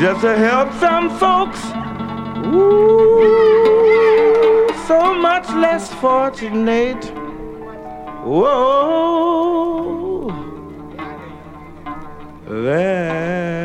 just to help some folks. Ooh, so much less fortunate. Whoa, there.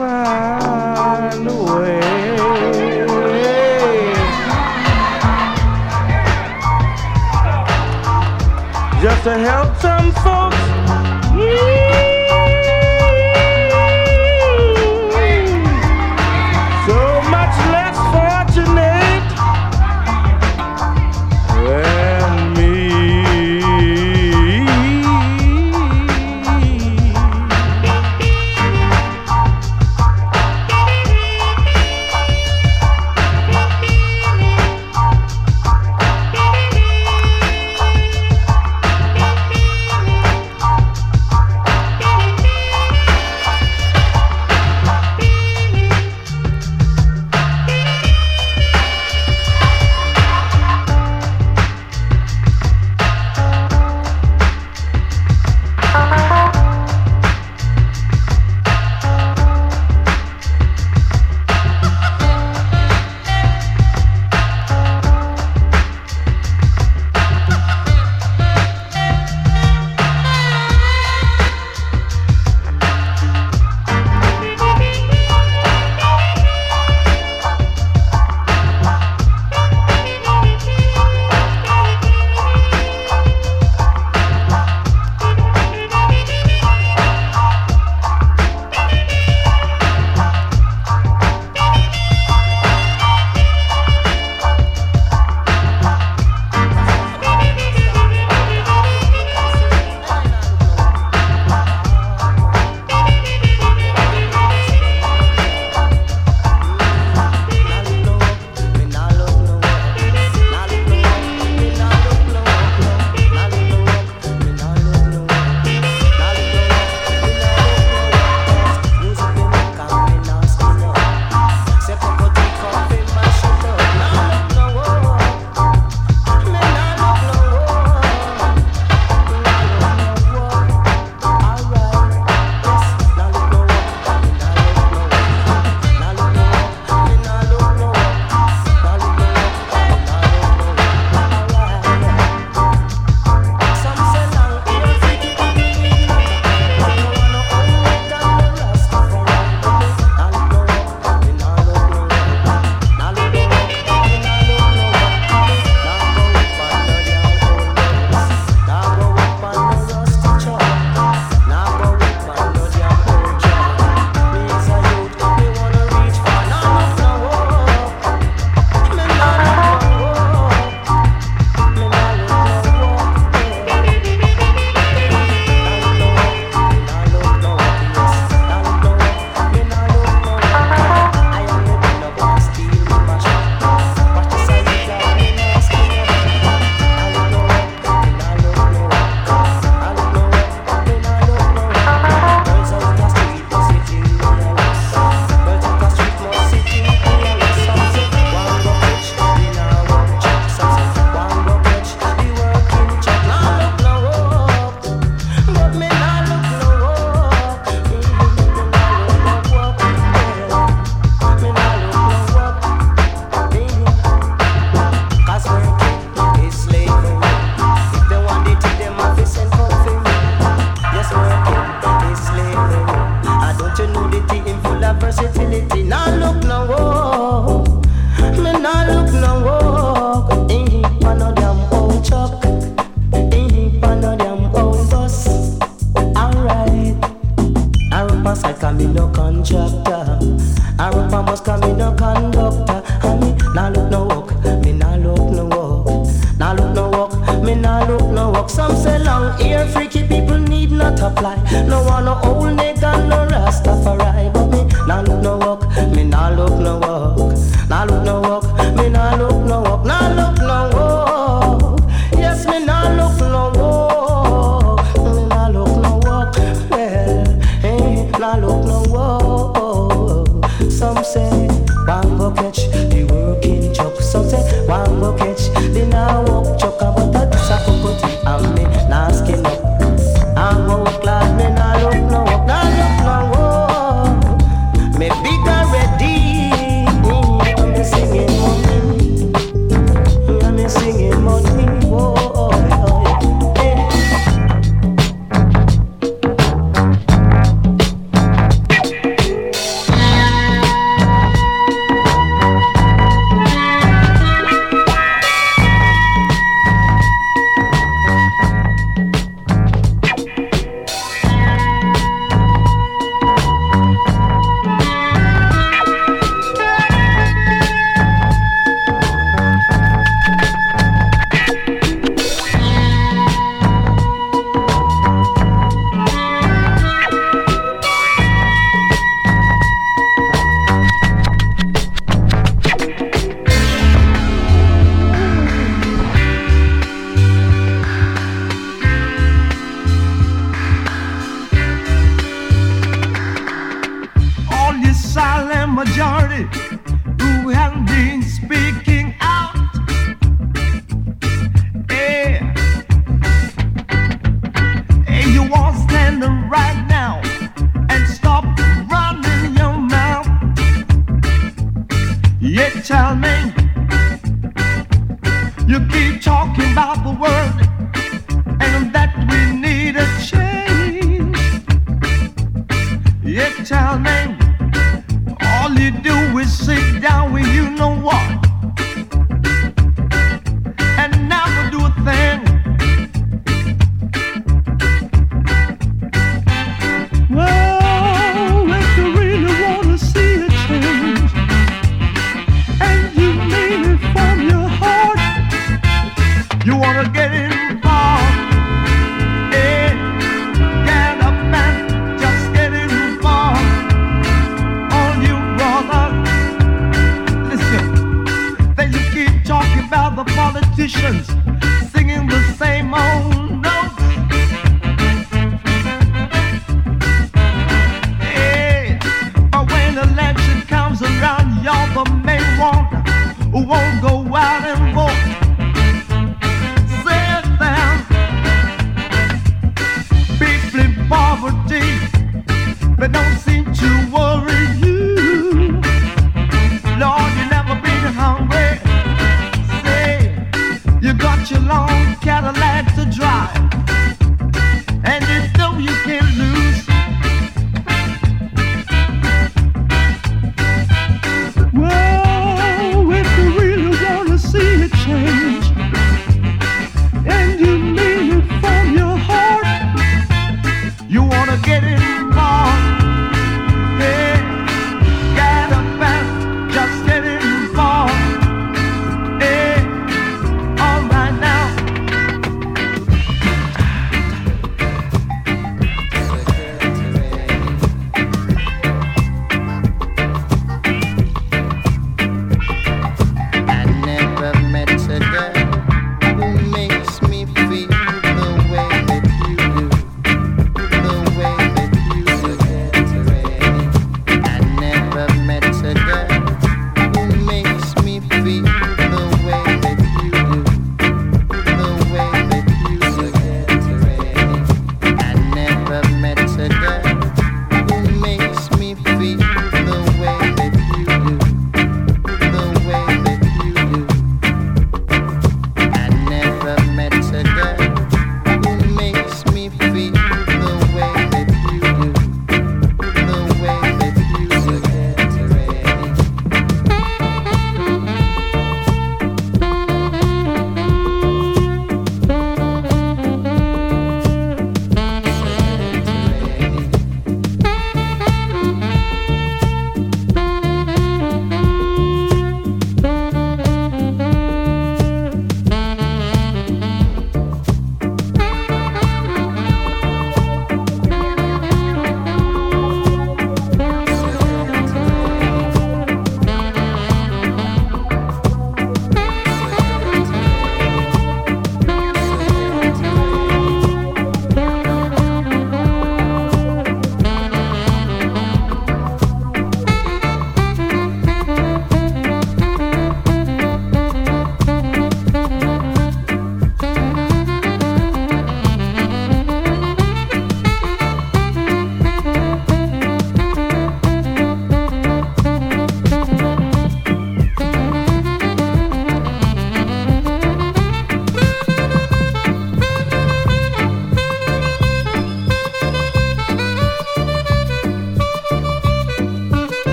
find a way. Just to help some folks.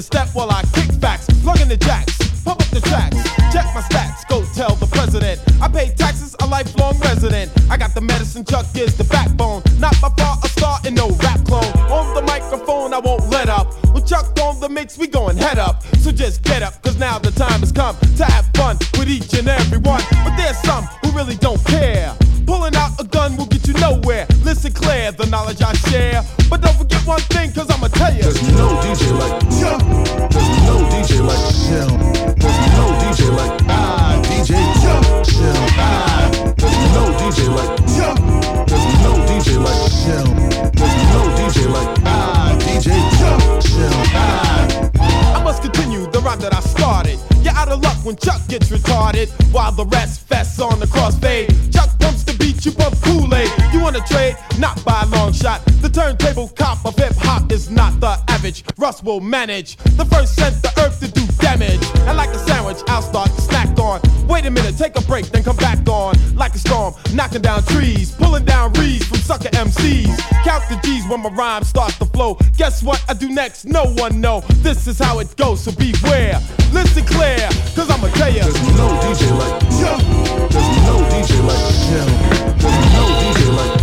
a step while I kick facts. plug in the jacks, pump up the tracks, check my stats, go tell the president. I pay taxes, a lifelong resident. I got the medicine Chuck is Will manage. The first sent the earth to do damage. And like a sandwich, I'll start to snack on. Wait a minute, take a break, then come back on. Like a storm, knocking down trees, pulling down reeds from sucker MCs. Count the G's when my rhymes start to flow. Guess what I do next? No one know. This is how it goes, so beware. Listen clear, cause I'ma tell ya. There's no DJ like yeah. There's no DJ like yeah. There's no DJ like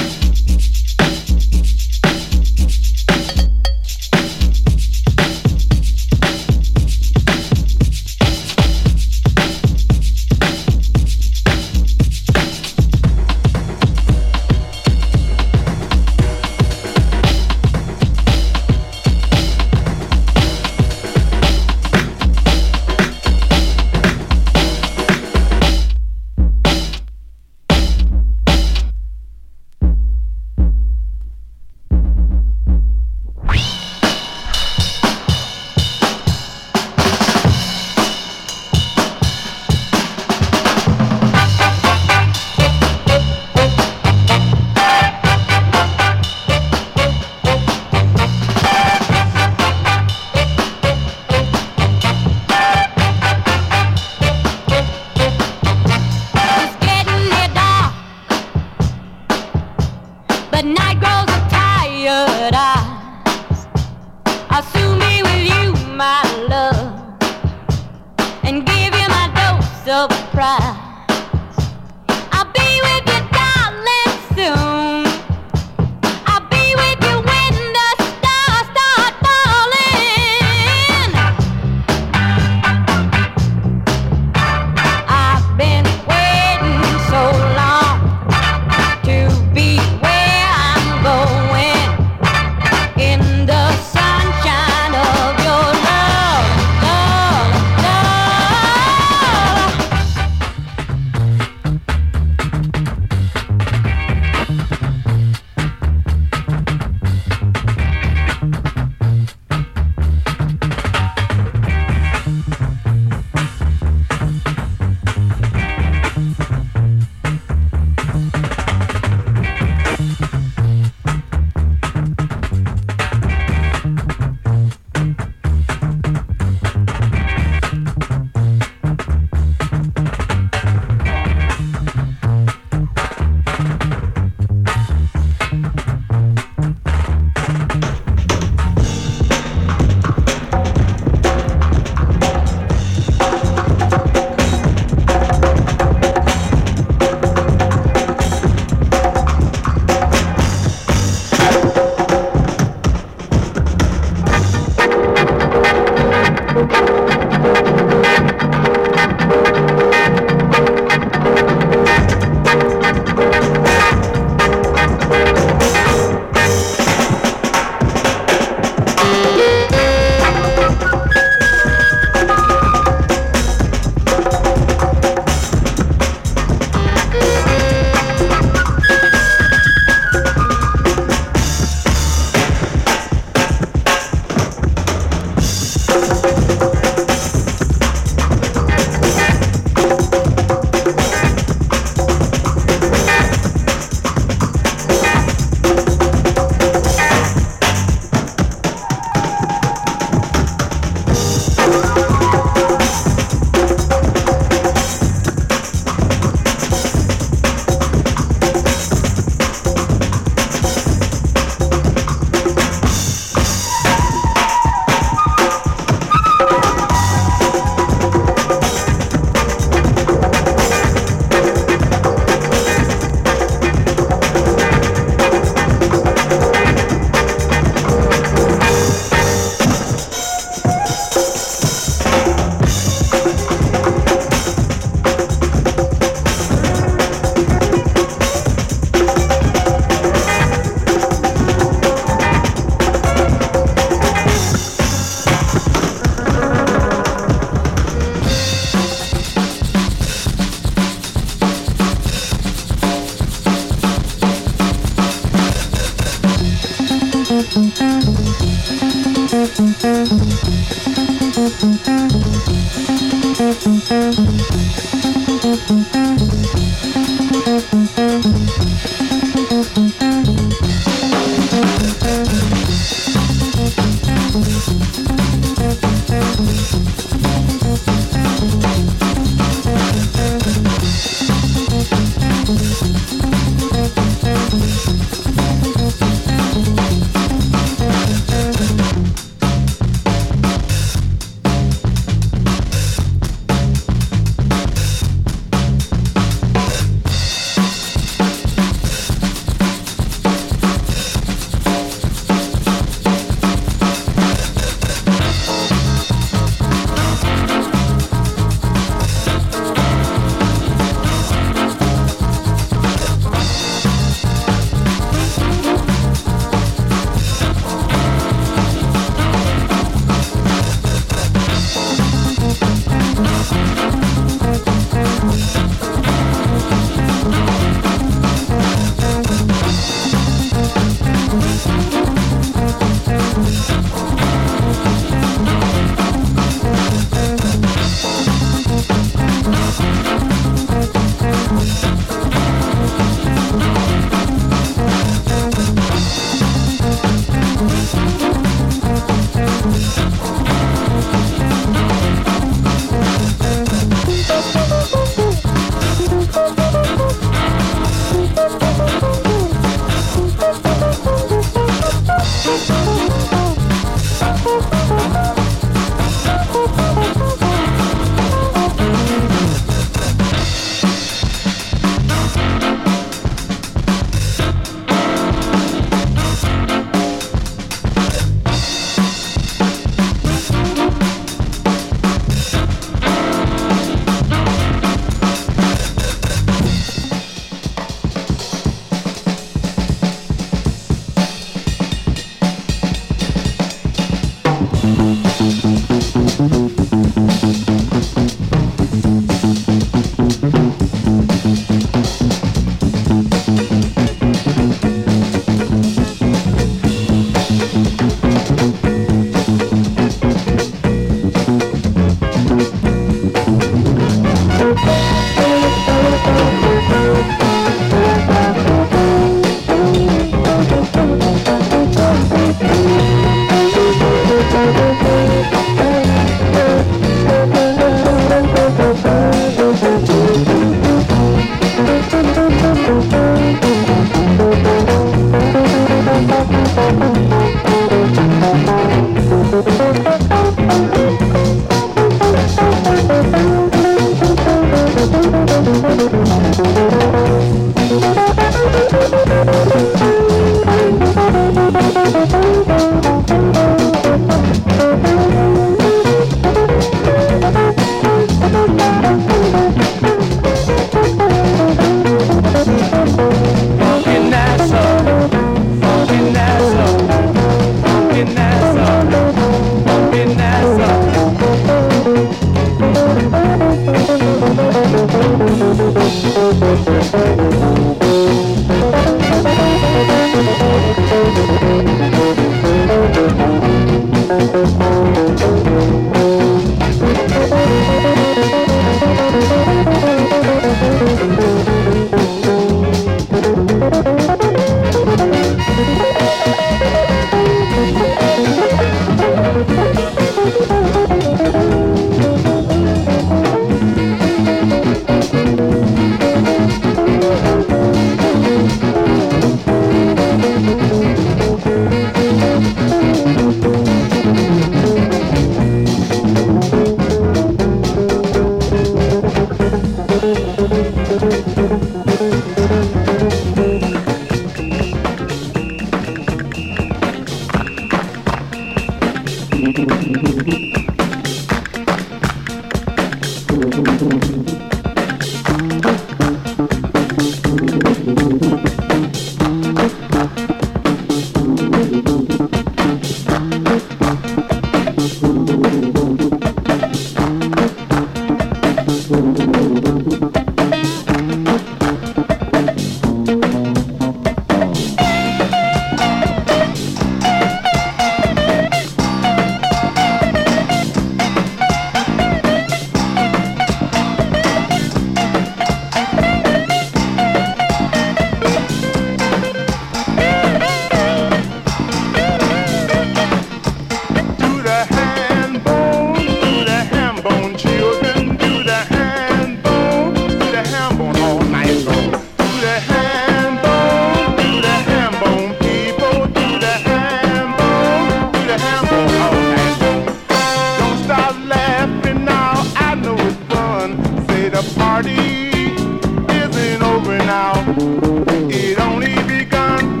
It only begun,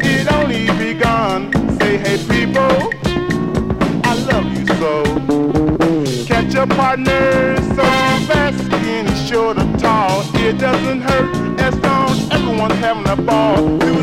it only begun. Say, hey people, I love you so. Catch partner so fast, short or tall. It doesn't hurt as long as everyone's having a ball.